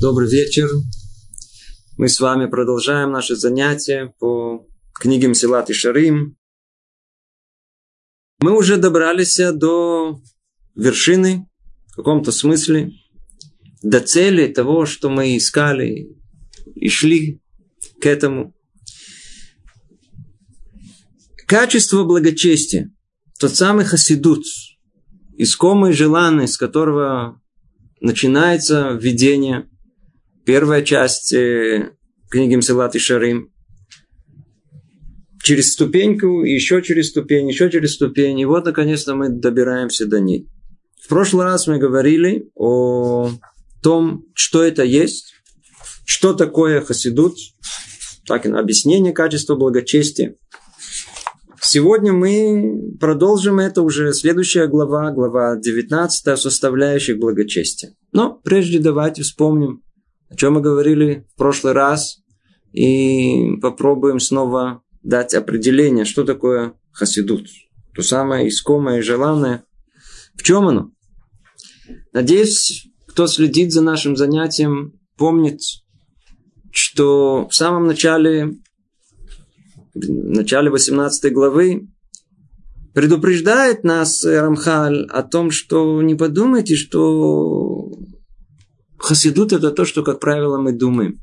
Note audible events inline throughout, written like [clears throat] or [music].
Добрый вечер. Мы с вами продолжаем наши занятия по книге Мсилат и Шарим. Мы уже добрались до вершины, в каком-то смысле, до цели того, что мы искали и шли к этому. Качество благочестия, тот самый хасидут, искомый желанный, с которого начинается введение – Первая часть э, книги Мсилат и Шарим. Через ступеньку, еще через ступень, еще через ступень. И вот, наконец-то, мы добираемся до ней. В прошлый раз мы говорили о том, что это есть, что такое хасидут, так и объяснение качества благочестия. Сегодня мы продолжим это уже следующая глава, глава 19, составляющих благочестия. Но прежде давайте вспомним, о чем мы говорили в прошлый раз, и попробуем снова дать определение, что такое хасидут. То самое искомое и желанное. В чем оно? Надеюсь, кто следит за нашим занятием, помнит, что в самом начале, в начале 18 главы предупреждает нас Рамхаль о том, что не подумайте, что Хасидут это то, что, как правило, мы думаем.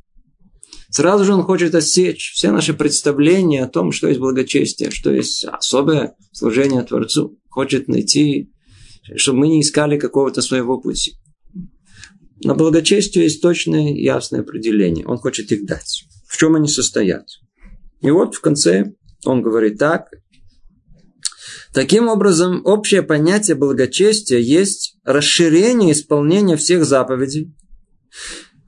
Сразу же он хочет осечь все наши представления о том, что есть благочестие, что есть особое служение Творцу. Хочет найти, чтобы мы не искали какого-то своего пути. На благочестие есть точное ясное определение. Он хочет их дать. В чем они состоят? И вот в конце он говорит так. Таким образом, общее понятие благочестия есть расширение исполнения всех заповедей,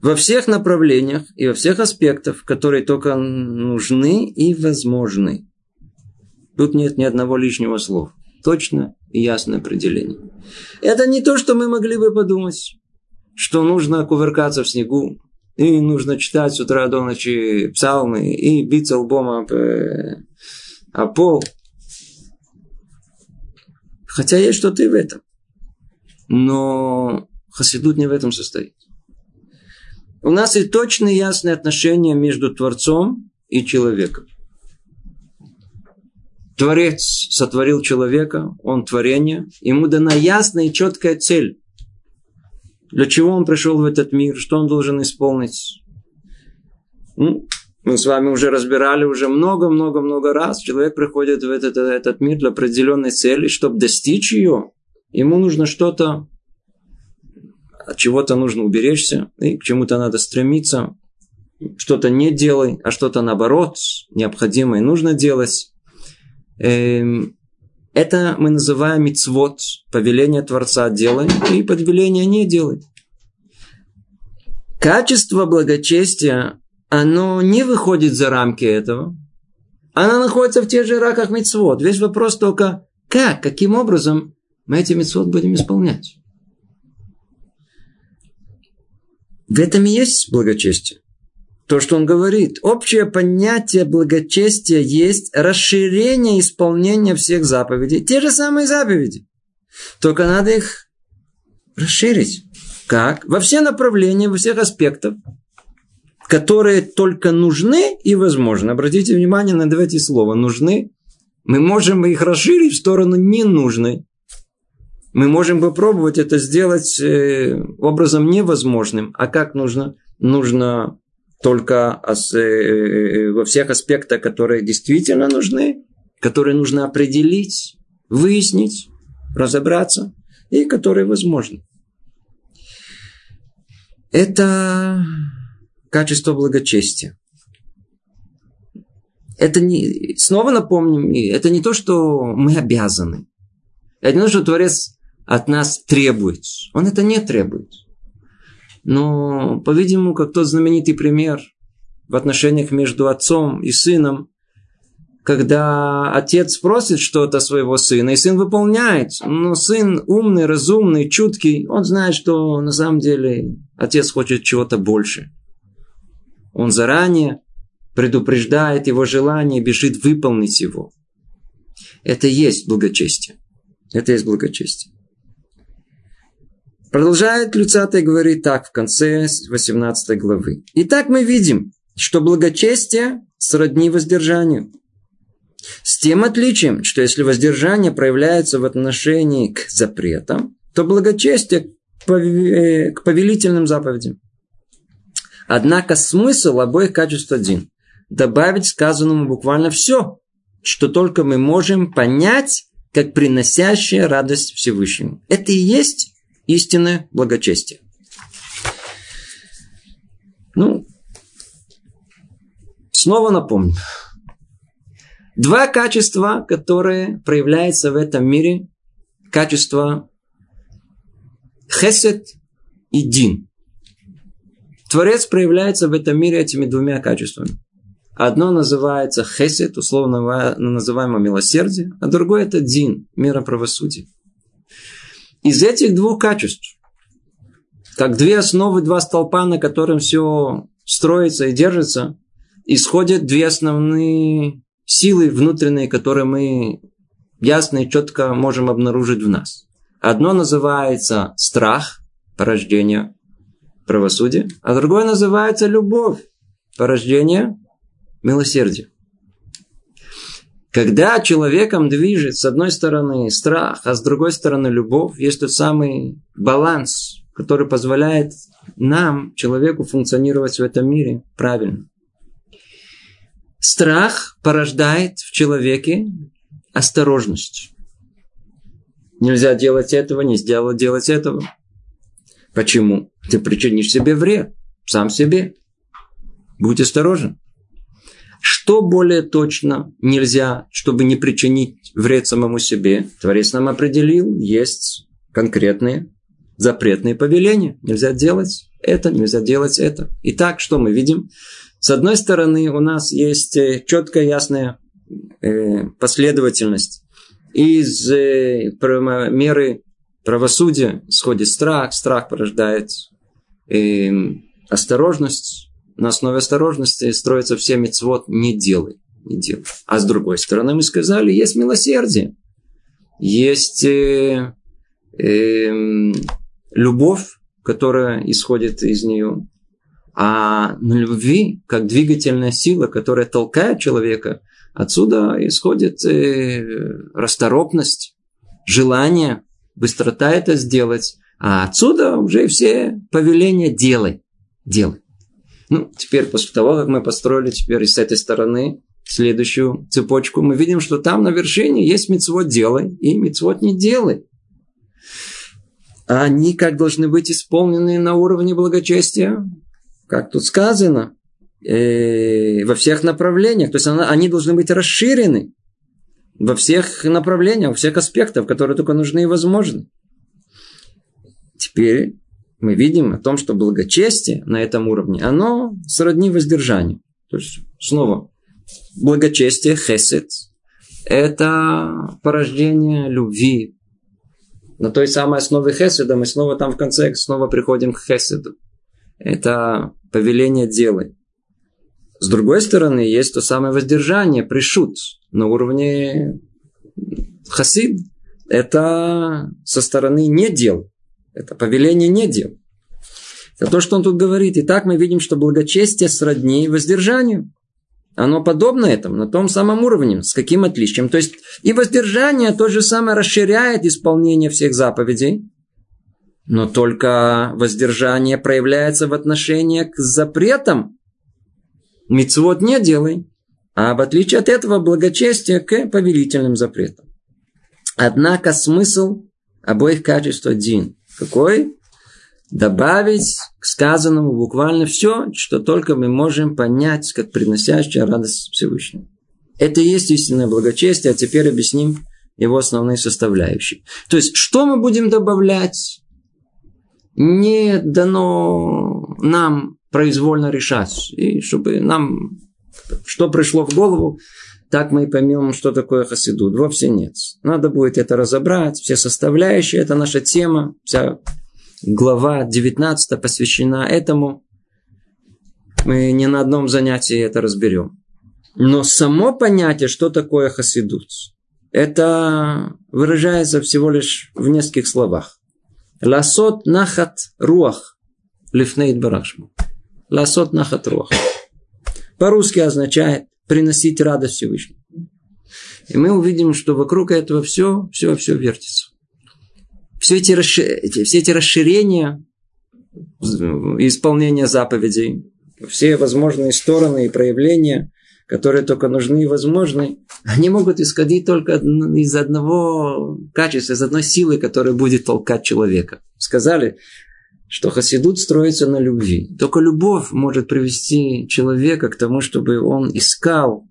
во всех направлениях и во всех аспектах, которые только нужны и возможны. Тут нет ни одного лишнего слова. Точно и ясное определение. Это не то, что мы могли бы подумать, что нужно кувыркаться в снегу, и нужно читать с утра до ночи псалмы, и биться лбом об, э, об пол. Хотя есть что-то и в этом. Но хасидут не в этом состоит. У нас и точные ясные отношения между Творцом и человеком. Творец сотворил человека, он творение, ему дана ясная и четкая цель. Для чего он пришел в этот мир, что он должен исполнить. Ну, мы с вами уже разбирали уже много-много-много раз. Человек приходит в этот, этот мир для определенной цели, чтобы достичь ее. Ему нужно что-то от чего-то нужно уберечься, и к чему-то надо стремиться. Что-то не делай, а что-то наоборот необходимо и нужно делать. Эм, это мы называем мицвод, повеление Творца делай и повеление не делай. Качество благочестия, оно не выходит за рамки этого. Оно находится в тех же раках мицвод. Весь вопрос только, как, каким образом мы эти мицвод будем исполнять. В этом и есть благочестие. То, что он говорит. Общее понятие благочестия есть расширение исполнения всех заповедей. Те же самые заповеди. Только надо их расширить. Как? Во все направления, во всех аспектах, которые только нужны и возможны. Обратите внимание на эти слова. Нужны. Мы можем их расширить в сторону ненужной мы можем попробовать это сделать э, образом невозможным. А как нужно? Нужно только э, э, во всех аспектах, которые действительно нужны, которые нужно определить, выяснить, разобраться, и которые возможны. Это качество благочестия. Это не, снова напомним, это не то, что мы обязаны. Это не то, что Творец от нас требует. Он это не требует. Но, по-видимому, как тот знаменитый пример в отношениях между отцом и сыном, когда отец просит что-то своего сына, и сын выполняет, но сын умный, разумный, чуткий, он знает, что на самом деле отец хочет чего-то больше. Он заранее предупреждает его желание, бежит выполнить его. Это есть благочестие. Это есть благочестие. Продолжает Люцатый говорить так в конце 18 главы. Итак, мы видим, что благочестие сродни воздержанию. С тем отличием, что если воздержание проявляется в отношении к запретам, то благочестие э, к повелительным заповедям. Однако смысл обоих качеств один. Добавить сказанному буквально все, что только мы можем понять, как приносящее радость Всевышнему. Это и есть истинное благочестие. Ну, снова напомню. Два качества, которые проявляются в этом мире, качества хесед и дин. Творец проявляется в этом мире этими двумя качествами. Одно называется хесед, условно называемое милосердие, а другое это дин, мера правосудия. Из этих двух качеств, как две основы, два столпа, на котором все строится и держится, исходят две основные силы внутренние, которые мы ясно и четко можем обнаружить в нас. Одно называется страх, порождение правосудия, а другое называется любовь, порождение милосердия. Когда человеком движет с одной стороны страх, а с другой стороны любовь, есть тот самый баланс, который позволяет нам, человеку, функционировать в этом мире правильно. Страх порождает в человеке осторожность. Нельзя делать этого, не сделать делать этого. Почему? Ты причинишь себе вред. Сам себе. Будь осторожен. Что более точно нельзя, чтобы не причинить вред самому себе? Творец нам определил, есть конкретные запретные повеления. Нельзя делать это, нельзя делать это. Итак, что мы видим? С одной стороны, у нас есть э, четкая, ясная э, последовательность. Из э, меры правосудия сходит страх, страх порождает осторожность, на основе осторожности строится все мецвод «не делай». Не делай. А с другой стороны, мы сказали, есть милосердие. Есть э, э, любовь, которая исходит из нее. А на любви, как двигательная сила, которая толкает человека, отсюда исходит э, расторопность, желание, быстрота это сделать. А отсюда уже все повеления делай, делай. Ну, теперь после того, как мы построили теперь с этой стороны следующую цепочку, мы видим, что там на вершине есть мецвод делай и мецвод не делай. Они как должны быть исполнены на уровне благочестия? Как тут сказано, э, во всех направлениях. То есть они должны быть расширены во всех направлениях, во всех аспектах, которые только нужны и возможны. Теперь мы видим о том, что благочестие на этом уровне, оно сродни воздержанию. То есть, снова, благочестие, хесед, это порождение любви. На той самой основе хеседа мы снова там в конце снова приходим к хеседу. Это повеление делай. С другой стороны, есть то самое воздержание, пришут на уровне хасид. Это со стороны не дел. Это повеление не дел. Это то, что он тут говорит. Итак, мы видим, что благочестие сродни воздержанию. Оно подобно этому, на том самом уровне. С каким отличием? То есть и воздержание то же самое расширяет исполнение всех заповедей, но только воздержание проявляется в отношении к запретам. Мицвод не делай. А в отличие от этого благочестие к повелительным запретам. Однако смысл обоих качеств один. Какой? Добавить к сказанному буквально все, что только мы можем понять, как приносящая радость Всевышнему. Это и есть истинное благочестие, а теперь объясним его основные составляющие. То есть, что мы будем добавлять, не дано нам произвольно решать. И чтобы нам, что пришло в голову, так мы и поймем, что такое хасидут. Вовсе нет. Надо будет это разобрать, все составляющие, это наша тема, вся глава 19 посвящена этому. Мы не на одном занятии это разберем. Но само понятие, что такое хасидут, это выражается всего лишь в нескольких словах. Ласот нахат руах. Лифнейт барашму. Ласот нахат руах. По-русски означает приносить радость Всевышнему. И мы увидим, что вокруг этого все, все, все вертится. Все эти, расширения, все эти расширения исполнения заповедей, все возможные стороны и проявления, которые только нужны и возможны, они могут исходить только из одного качества, из одной силы, которая будет толкать человека. Сказали, что хасидут строится на любви. Только любовь может привести человека к тому, чтобы он искал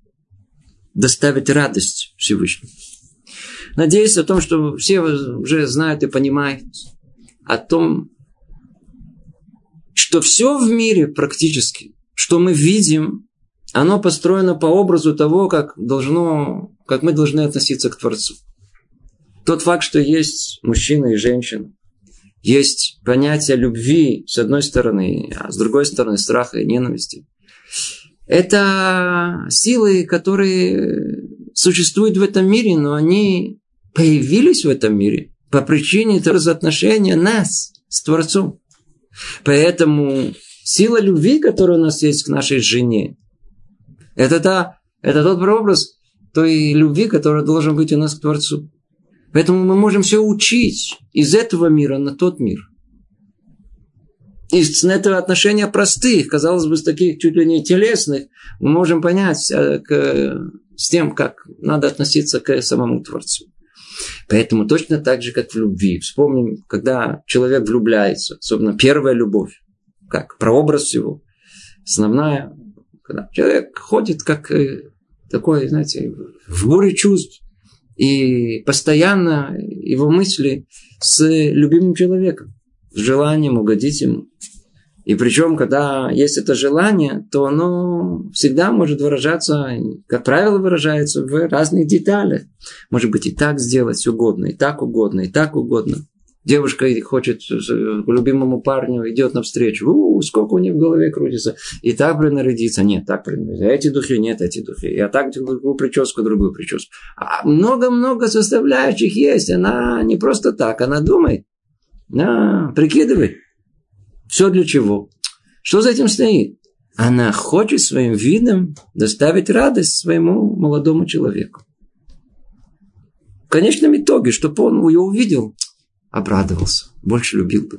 доставить радость Всевышнему. Надеюсь о том, что все уже знают и понимают о том, что все в мире практически, что мы видим, оно построено по образу того, как, должно, как мы должны относиться к Творцу. Тот факт, что есть мужчина и женщина, есть понятие любви с одной стороны, а с другой стороны страха и ненависти. Это силы, которые существуют в этом мире, но они появились в этом мире по причине разоотношения нас с Творцом. Поэтому сила любви, которая у нас есть к нашей жене, это, та, это тот прообраз той любви, которая должен быть у нас к Творцу. Поэтому мы можем все учить из этого мира на тот мир. Из этого отношения простых, казалось бы, с таких чуть ли не телесных, мы можем понять э, к, с тем, как надо относиться к самому Творцу. Поэтому точно так же, как в любви. Вспомним, когда человек влюбляется, особенно первая любовь, как прообраз всего. Основная, когда человек ходит как э, такой, знаете, в море чувств. И постоянно его мысли с любимым человеком, с желанием угодить ему. И причем, когда есть это желание, то оно всегда может выражаться, как правило, выражается в разных деталях. Может быть и так сделать угодно, и так угодно, и так угодно. Девушка хочет любимому парню, идет навстречу. У, сколько у них в голове крутится. И так принарядиться. Нет, так принарядиться. Эти духи, нет, эти духи. Я так другую прическу, другую прическу. А много-много составляющих есть. Она не просто так, она думает. А, прикидывай. Все для чего? Что за этим стоит? Она хочет своим видом доставить радость своему молодому человеку. В конечном итоге, чтобы он ее увидел, обрадовался, больше любил бы.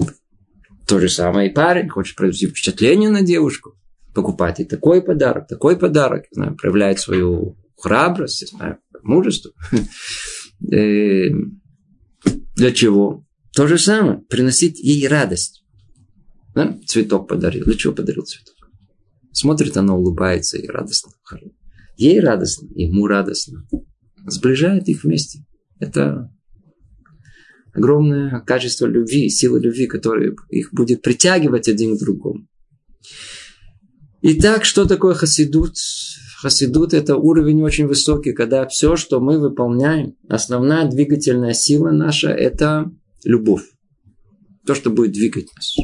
То же самое и парень хочет произвести впечатление на девушку, покупать ей такой подарок, такой подарок, знаю, проявляет свою храбрость, знаю, мужество. [laughs] Э, для чего? То же самое, приносить ей радость. Да? Цветок подарил. Для чего подарил цветок? Смотрит, она улыбается и радостно. Ей радостно, ему радостно. Сближает их вместе. Это огромное качество любви, сила любви, которая их будет притягивать один к другому. Итак, что такое хасидут? Хасидут – это уровень очень высокий, когда все, что мы выполняем, основная двигательная сила наша – это любовь. То, что будет двигать нас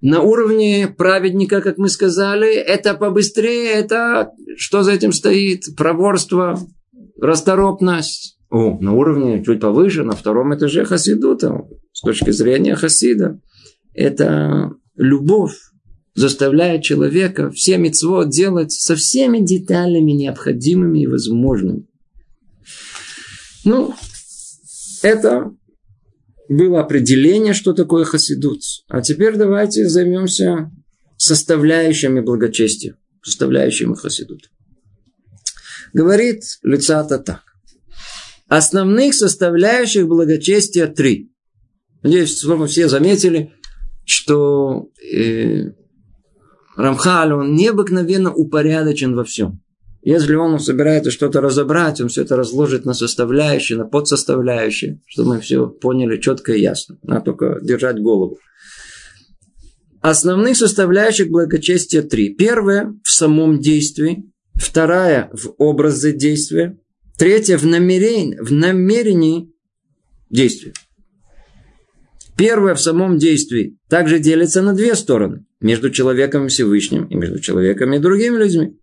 на уровне праведника, как мы сказали, это побыстрее, это что за этим стоит? Проворство, расторопность. О, на уровне чуть повыше, на втором этаже хасидута, с точки зрения хасида, это любовь заставляет человека все митцво делать со всеми деталями необходимыми и возможными. Ну, это было определение, что такое хасидут. А теперь давайте займемся составляющими благочестия, составляющими хасидут. Говорит Люцата так. Основных составляющих благочестия три. Надеюсь, что все заметили, что э, Рамхаль, он необыкновенно упорядочен во всем. Если он собирается что-то разобрать, он все это разложит на составляющие, на подсоставляющие, чтобы мы все поняли четко и ясно. Надо только держать голову. Основных составляющих благочестия три. Первая в самом действии, вторая в образе действия, третья в намерении, в намерении действия. Первое в самом действии также делится на две стороны. Между человеком и Всевышним и между человеком и другими людьми.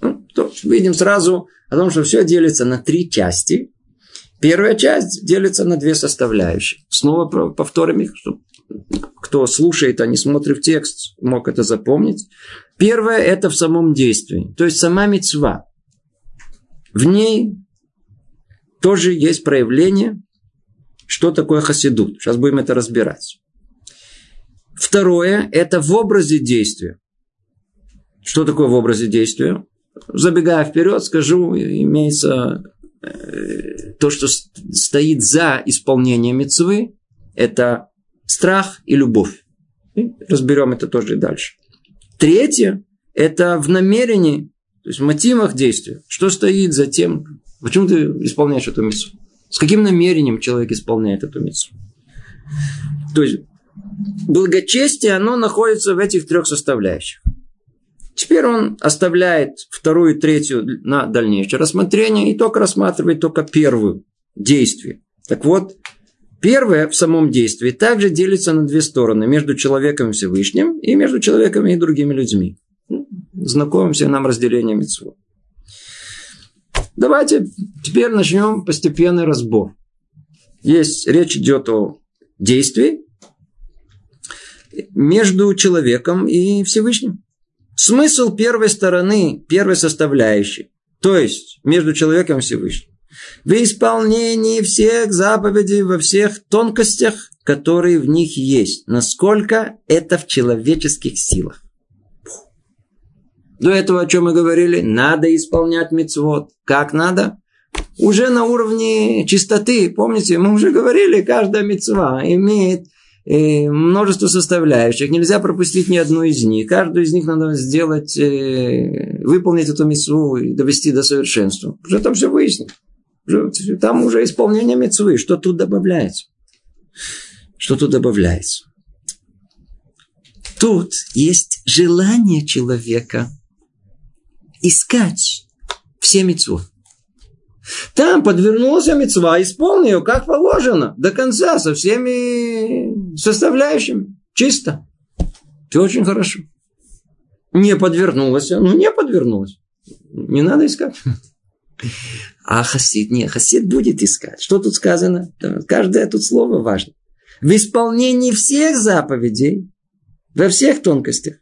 Ну, то видим сразу о том, что все делится на три части. Первая часть делится на две составляющие. Снова повторим их, чтобы кто слушает, а не смотрит текст, мог это запомнить. Первое – это в самом действии. То есть сама мецва. В ней тоже есть проявление, что такое хасидут. Сейчас будем это разбирать. Второе – это в образе действия. Что такое в образе действия? Забегая вперед, скажу, имеется э, то, что стоит за исполнением мецвы, это страх и любовь. И разберем это тоже и дальше. Третье – это в намерении, то есть в мотивах действия. Что стоит за тем, почему ты исполняешь эту миссу? С каким намерением человек исполняет эту миссу? То есть благочестие, оно находится в этих трех составляющих. Теперь он оставляет вторую и третью на дальнейшее рассмотрение и только рассматривает только первую действие. Так вот, первое в самом действии также делится на две стороны. Между человеком и Всевышним и между человеком и другими людьми. Знакомимся нам разделение митцвот. Давайте теперь начнем постепенный разбор. Есть, речь идет о действии между человеком и Всевышним. Смысл первой стороны, первой составляющей, то есть между человеком и Всевышним, в исполнении всех заповедей во всех тонкостях, которые в них есть, насколько это в человеческих силах. До этого, о чем мы говорили, надо исполнять мецвод. Как надо? Уже на уровне чистоты. Помните, мы уже говорили, каждая мецва имеет э, множество составляющих. Нельзя пропустить ни одну из них. Каждую из них надо сделать, э, выполнить эту мецву и довести до совершенства. Уже там все выяснено. Там уже исполнение мецвы. Что тут добавляется? Что тут добавляется? Тут есть желание человека – искать все мецвы. Там подвернулась мецва, исполни ее как положено, до конца, со всеми составляющими, чисто. Все очень хорошо. Не подвернулась, ну не подвернулась. Не надо искать. А хасид, не, хасид будет искать. Что тут сказано? Каждое тут слово важно. В исполнении всех заповедей, во всех тонкостях.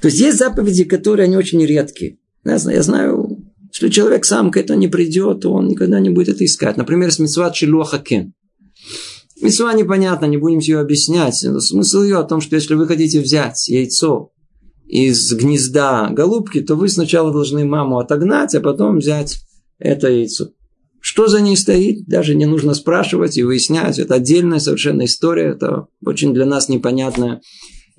То есть есть заповеди, которые они очень редкие. Я я знаю, если человек сам к этому не придет, то он никогда не будет это искать. Например, с митцва шилуаха кен. Митцва непонятно, не будем ее объяснять. Но смысл ее о том, что если вы хотите взять яйцо из гнезда голубки, то вы сначала должны маму отогнать, а потом взять это яйцо. Что за ней стоит, даже не нужно спрашивать и выяснять. Это отдельная совершенно история. Это очень для нас непонятное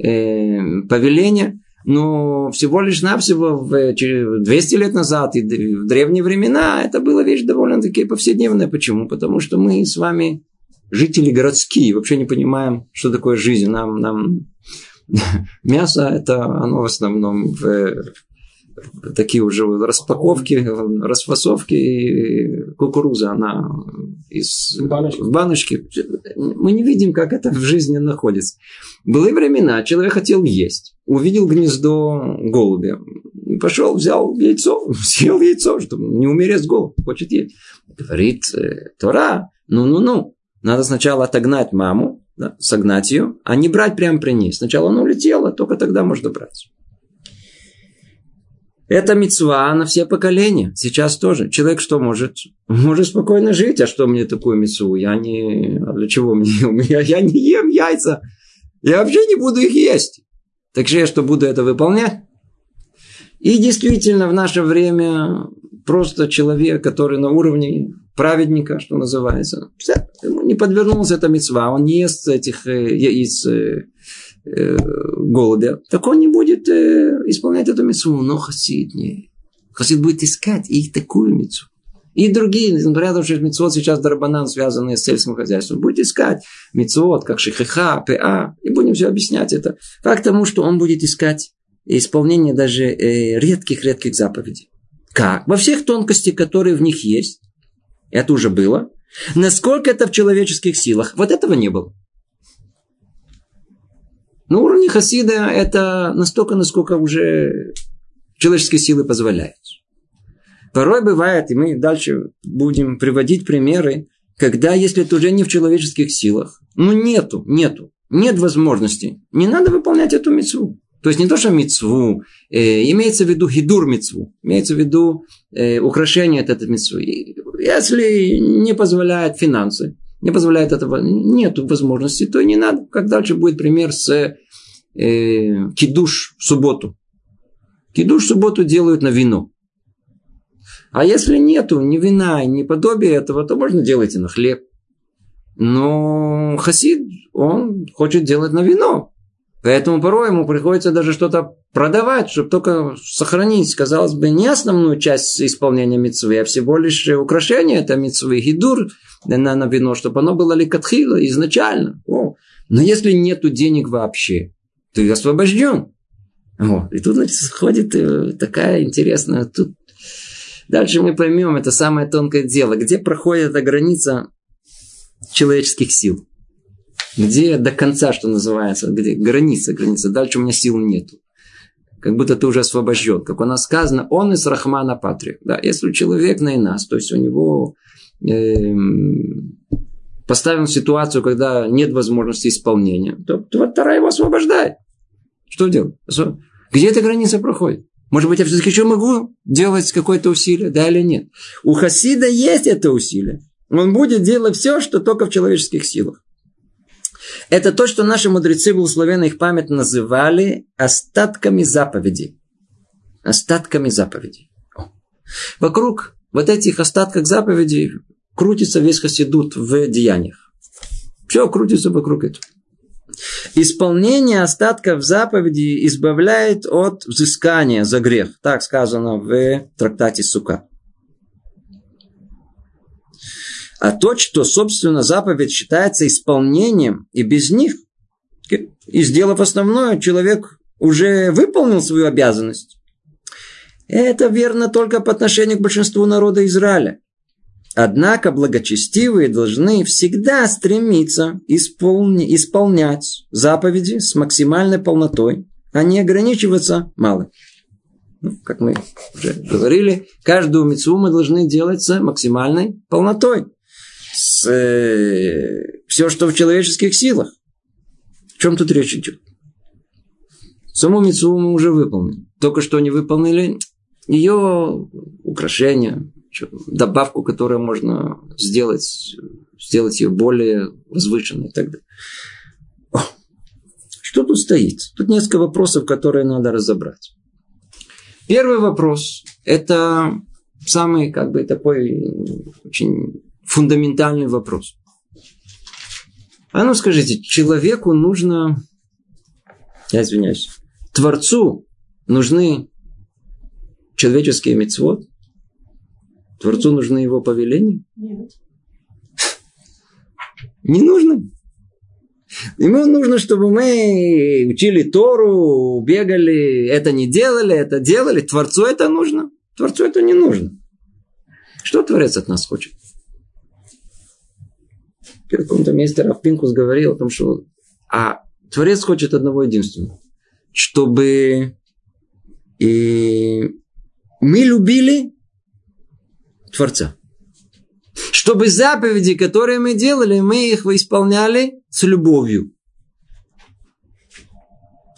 э, повеление но всего лишь навсего в 200 лет назад и в древние времена это была вещь довольно-таки повседневная. Почему? Потому что мы с вами жители городские, вообще не понимаем, что такое жизнь. Нам, нам [laughs] мясо это оно в основном в такие уже распаковки, расфасовки и кукуруза, она из баночки. в баночке. Мы не видим, как это в жизни находится. Были времена, человек хотел есть. Увидел гнездо голубя. Пошел, взял яйцо, [laughs] съел яйцо, чтобы не умереть с голоду. Хочет есть. Говорит э, Тора, ну-ну-ну. Надо сначала отогнать маму, да, согнать ее, а не брать прямо при ней. Сначала она улетела, только тогда можно брать. Это мецва на все поколения. Сейчас тоже. Человек что может? Может спокойно жить. А что мне такую мецву? Я не... А для чего мне? [laughs] Я, я не ем яйца. Я вообще не буду их есть. Так же я что, буду это выполнять? И действительно, в наше время просто человек, который на уровне праведника, что называется, не подвернулся эта мецва, он не ест этих э, яиц э, э, голубя, так он не будет э, исполнять эту мецву. Но хасид не. Хасид будет искать и такую мецву. И другие, например, что мецвод сейчас дарбанан, связанные с сельским хозяйством. Будет искать мецвод, как шихиха, па, и будем все объяснять это. Как тому, что он будет искать исполнение даже э, редких-редких заповедей. Как? Во всех тонкостях, которые в них есть. Это уже было. Насколько это в человеческих силах? Вот этого не было. На уровне Хасида это настолько, насколько уже человеческие силы позволяют. Порой бывает, и мы дальше будем приводить примеры, когда, если это уже не в человеческих силах, ну нету, нету, нет возможности, не надо выполнять эту мецву. То есть не то, что мецву, э, имеется в виду хидур мецву, имеется в виду э, украшение от этой мецвы. Если не позволяет финансы, не позволяет этого, нет возможности, то и не надо. Как дальше будет пример с э, кидуш в субботу. Кидуш в субботу делают на вино. А если нету ни вина, ни подобия этого, то можно делать и на хлеб. Но хасид, он хочет делать на вино. Поэтому порой ему приходится даже что-то продавать, чтобы только сохранить, казалось бы, не основную часть исполнения митцвы, а всего лишь украшение это митцвы, гидур на, на вино, чтобы оно было ликатхила изначально. О. Но если нету денег вообще, ты освобожден. Вот. И тут, значит, сходит э, такая интересная... Тут... Дальше мы поймем, это самое тонкое дело, где проходит эта граница человеческих сил. Где до конца, что называется, где граница, граница. Дальше у меня сил нету. Как будто ты уже освобожден. Как у нас сказано, он из Рахмана Патри. Да, если человек на нас, то есть у него э, поставим ситуацию, когда нет возможности исполнения, то, то Тара его освобождает. Что делать? Где эта граница проходит? Может быть, я все-таки еще могу делать какое-то усилие, да или нет? У Хасида есть это усилие. Он будет делать все, что только в человеческих силах. Это то, что наши мудрецы благословенные их память называли остатками заповедей. Остатками заповедей. Вокруг вот этих остатков заповедей крутится весь хасидут в деяниях. Все крутится вокруг этого. Исполнение остатков заповедей избавляет от взыскания за грех. Так сказано в трактате Сука. А то, что, собственно, заповедь считается исполнением, и без них, и сделав основное, человек уже выполнил свою обязанность. Это верно только по отношению к большинству народа Израиля. Однако благочестивые должны всегда стремиться исполни, исполнять заповеди с максимальной полнотой, а не ограничиваться малым. Ну, как мы уже говорили, каждую мецву мы должны делать с максимальной полнотой с, э, все, что в человеческих силах. В чем тут речь идет? Саму митцву мы уже выполнили. Только что не выполнили ее украшение, добавку, которую можно сделать, сделать ее более возвышенной и так далее. Что тут стоит? Тут несколько вопросов, которые надо разобрать. Первый вопрос – это самый, как бы, такой очень фундаментальный вопрос. А ну скажите, человеку нужно, я извиняюсь, Творцу нужны человеческие мецвод? Творцу нужны его повеления? Нет. [laughs] Не нужно. Ему нужно, чтобы мы учили Тору, бегали, это не делали, это делали. Творцу это нужно. Творцу это не нужно. Что Творец от нас хочет? В каком-то месте Рафпинкус говорил о том, что а Творец хочет одного единственного. Чтобы и мы любили Творца. Чтобы заповеди, которые мы делали, мы их исполняли с любовью.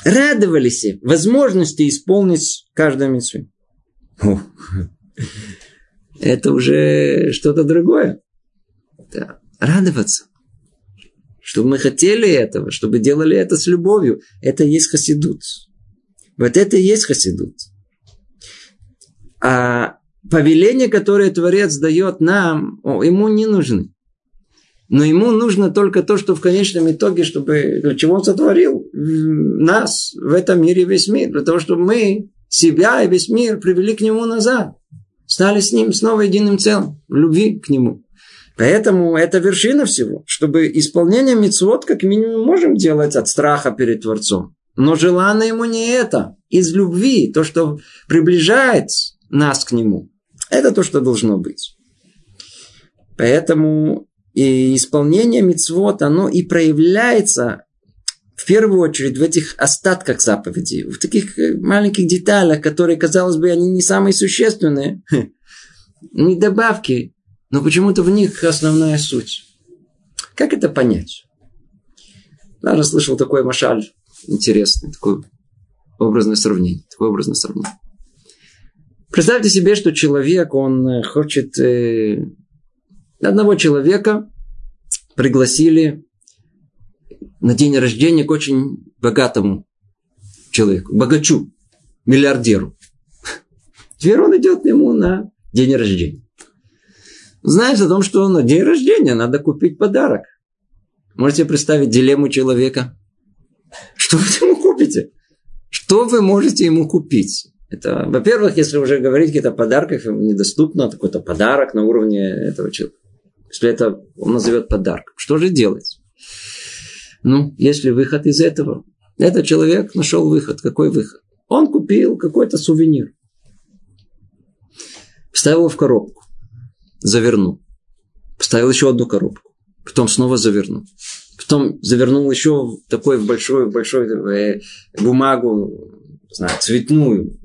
Радовались возможности исполнить каждую митцву. [laughs] Это уже что-то другое. Да радоваться. Чтобы мы хотели этого, чтобы делали это с любовью. Это и есть хасидут. Вот это и есть хасидут. А повеления, которые Творец дает нам, ему не нужны. Но ему нужно только то, что в конечном итоге, чтобы для чего он сотворил нас в этом мире весь мир. Для того, чтобы мы себя и весь мир привели к нему назад. Стали с ним снова единым целым. В любви к нему. Поэтому это вершина всего. Чтобы исполнение мецвод как минимум можем делать от страха перед Творцом. Но желание ему не это. Из любви. То, что приближает нас к нему. Это то, что должно быть. Поэтому и исполнение мецвод, оно и проявляется в первую очередь в этих остатках заповедей, в таких э, маленьких деталях, которые, казалось бы, они не самые существенные. [laughs] Не добавки, но почему-то в них основная суть. Как это понять? Даже слышал такой машаль интересный, такое образное сравнение. Такое образное сравнение. Представьте себе, что человек, он э, хочет... Э, одного человека пригласили на день рождения к очень богатому человеку, богачу, миллиардеру. Теперь он идет к нему на день рождения. Знает о том, что на день рождения надо купить подарок. Можете представить дилемму человека? Что вы ему купите? Что вы можете ему купить? Это, во-первых, если уже говорить о каких-то подарках, недоступно какой-то подарок на уровне этого человека. Если это он назовет подарком. Что же делать? Ну, если выход из этого? Этот человек нашел выход. Какой выход? Он купил какой-то сувенир. Вставил в коробку. Завернул. Поставил еще одну коробку. Потом снова завернул. Потом завернул еще такой в большой, большой э, бумагу, не знаю, цветную.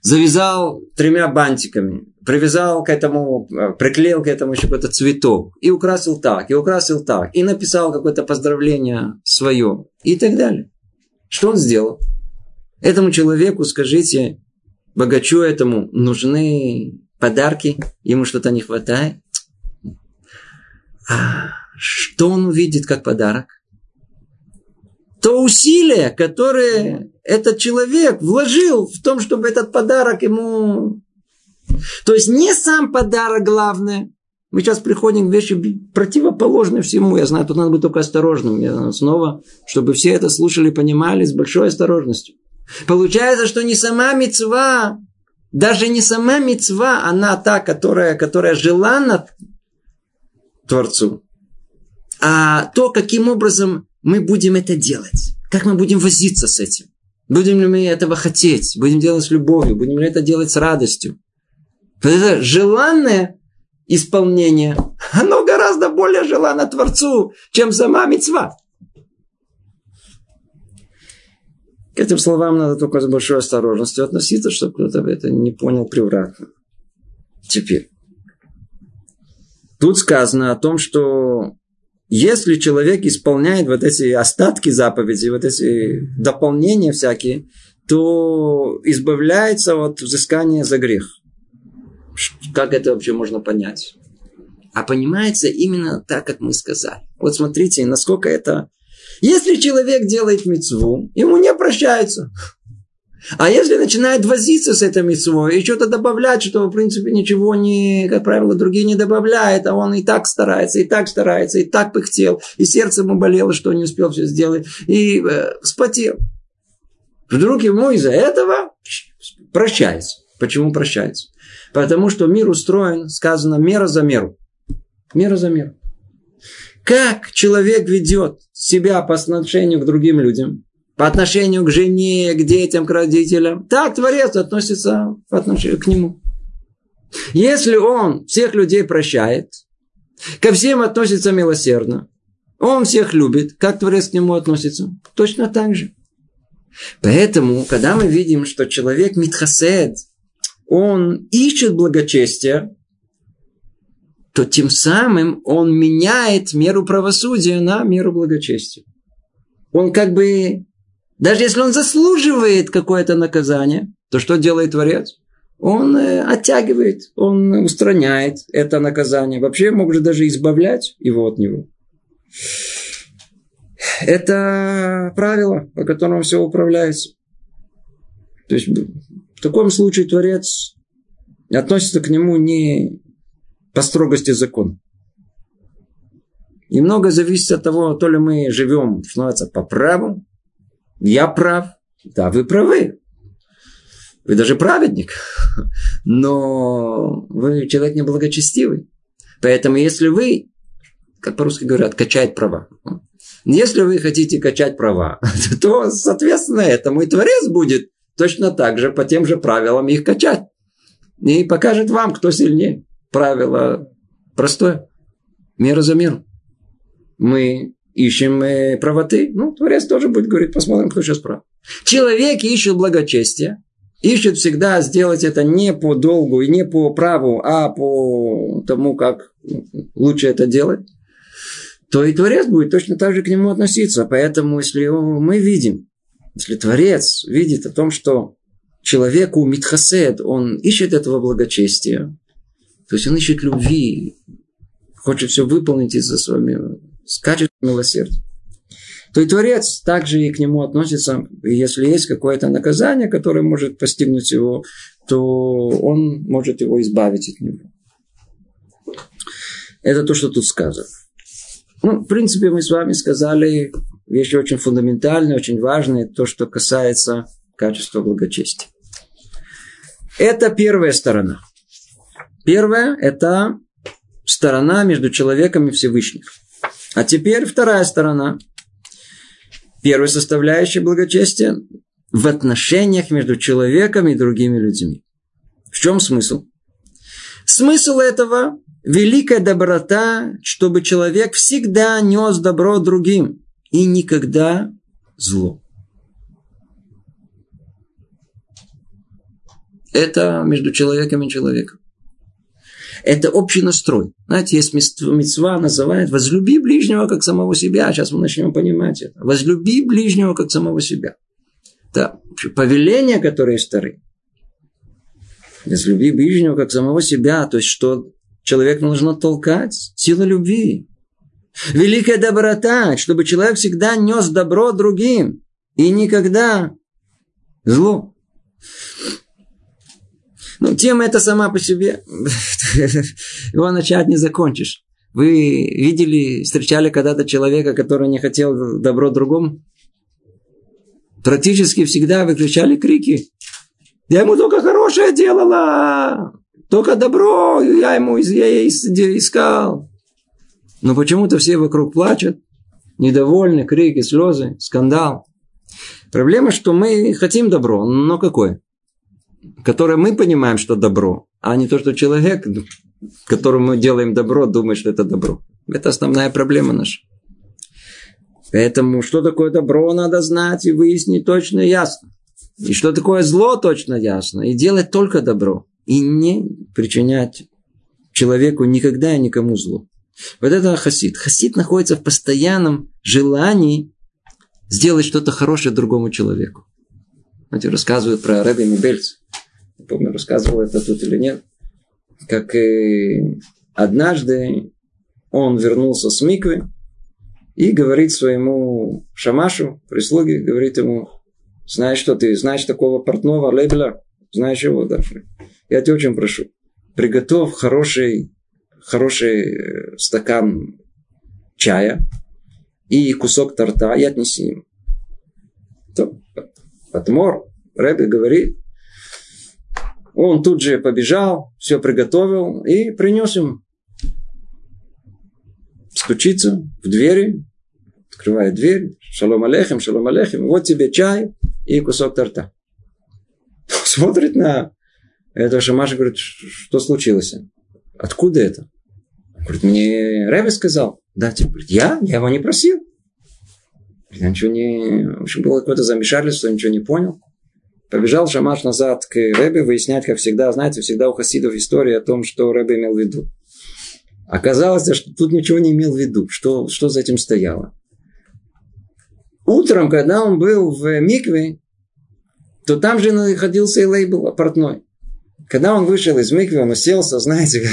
Завязал тремя бантиками. Привязал к этому, э, приклеил к этому еще какой-то цветок. И украсил так, и украсил так. И написал какое-то поздравление свое. И так далее. Что он сделал? Этому человеку, скажите, богачу этому нужны подарки, ему что-то не хватает. А что он увидит как подарок? То усилие, которое этот человек вложил в том, чтобы этот подарок ему... То есть не сам подарок главное. Мы сейчас приходим к вещи противоположной всему. Я знаю, тут надо быть только осторожным. Я снова, чтобы все это слушали, понимали с большой осторожностью. Получается, что не сама мецва, даже не сама мецва, она та, которая, которая желана Творцу, а то, каким образом мы будем это делать. Как мы будем возиться с этим. Будем ли мы этого хотеть? Будем делать с любовью? Будем ли это делать с радостью? Это желанное исполнение, оно гораздо более желанно Творцу, чем сама мецва. К этим словам надо только с большой осторожностью относиться, чтобы кто-то это не понял превратно. Теперь. Тут сказано о том, что если человек исполняет вот эти остатки заповедей, вот эти дополнения всякие, то избавляется от взыскания за грех. Как это вообще можно понять? А понимается именно так, как мы сказали. Вот смотрите, насколько это если человек делает мецву, ему не прощается. А если начинает возиться с этой мецвой и что-то добавлять, что в принципе ничего не, как правило, другие не добавляют, а он и так старается, и так старается, и так пыхтел, и сердце ему болело, что не успел все сделать, и э, вспотел. Вдруг ему из-за этого прощается. Почему прощается? Потому что мир устроен, сказано, мера за меру. Мера за меру. Как человек ведет себя по отношению к другим людям, по отношению к жене, к детям, к родителям, так Творец относится по отношению к нему. Если он всех людей прощает, ко всем относится милосердно, он всех любит, как Творец к нему относится, точно так же. Поэтому, когда мы видим, что человек митхасед, он ищет благочестия, то тем самым он меняет меру правосудия на меру благочестия. Он как бы, даже если он заслуживает какое-то наказание, то что делает Творец? Он э, оттягивает, он устраняет это наказание. Вообще может даже избавлять его от него. Это правило, по которому все управляется. То есть в таком случае Творец относится к нему не по строгости закона. Немного зависит от того, то ли мы живем, что называется, по праву. Я прав. Да, вы правы. Вы даже праведник. Но вы человек неблагочестивый. Поэтому если вы, как по-русски говорят, качать права. Если вы хотите качать права, [laughs] то, соответственно, этому и Творец будет точно так же, по тем же правилам их качать. И покажет вам, кто сильнее правило простое. Мера за меру. Мы ищем э, правоты. Ну, Творец тоже будет говорить, посмотрим, кто сейчас прав. Человек ищет благочестия. ищет всегда сделать это не по долгу и не по праву, а по тому, как лучше это делать, то и Творец будет точно так же к нему относиться. Поэтому, если мы видим, если Творец видит о том, что человеку митхасед, он ищет этого благочестия, то есть он ищет любви, хочет все выполнить из-за своего, скачет милосердия, то и Творец также и к нему относится. И если есть какое-то наказание, которое может постигнуть его, то он может его избавить от него. Это то, что тут сказано. Ну, в принципе, мы с вами сказали вещи очень фундаментальные, очень важные, то, что касается качества благочестия. Это первая сторона. Первая – это сторона между человеком и Всевышним. А теперь вторая сторона. Первая составляющая благочестия в отношениях между человеком и другими людьми. В чем смысл? Смысл этого – великая доброта, чтобы человек всегда нес добро другим и никогда зло. Это между человеком и человеком. Это общий настрой. Знаете, есть мецва называет «возлюби ближнего, как самого себя». Сейчас мы начнем понимать это. «Возлюби ближнего, как самого себя». Это повеление, которое стары. «Возлюби ближнего, как самого себя». То есть, что человек нужно толкать? Сила любви. Великая доброта, чтобы человек всегда нес добро другим и никогда зло. Ну, тема эта сама по себе. [laughs] Его начать не закончишь. Вы видели, встречали когда-то человека, который не хотел добро другому? Практически всегда выключали крики. Я ему только хорошее делала. Только добро я ему я искал. Но почему-то все вокруг плачут. Недовольны, крики, слезы, скандал. Проблема, что мы хотим добро, но какое? Которое мы понимаем, что добро, а не то, что человек, которому мы делаем добро, думает, что это добро. Это основная проблема наша. Поэтому, что такое добро, надо знать и выяснить точно и ясно. И что такое зло, точно ясно. И делать только добро. И не причинять человеку никогда и никому зло. Вот это хасид. Хасид находится в постоянном желании сделать что-то хорошее другому человеку. Знаете, рассказывают про Рэбби Мибельц. Не помню, рассказывал это тут или нет. Как и однажды он вернулся с Миквы и говорит своему шамашу, прислуге, говорит ему, знаешь что, ты знаешь такого портного лейбля? Знаешь его, да? Я тебя очень прошу, приготовь хороший, хороший э, стакан чая и кусок торта и отнеси им. Патмор, Рэбби говорит, он тут же побежал, все приготовил и принес им. Стучится в двери, открывает дверь, шалом алейхим, шалом алейхим, вот тебе чай и кусок торта. [laughs] Смотрит на этого Шамаша, говорит, что случилось? Откуда это? Говорит, мне Рэбби сказал. Да, типа, говорит, я? Я его не просил. Я ничего не... В общем, было какое-то замешательство, ничего не понял. Побежал Шамаш назад к Рэбе выяснять, как всегда, знаете, всегда у хасидов история о том, что Рэбе имел в виду. Оказалось, что тут ничего не имел в виду, что, что за этим стояло. Утром, когда он был в Микве, то там же находился и лейбл портной. Когда он вышел из Микве, он уселся, знаете,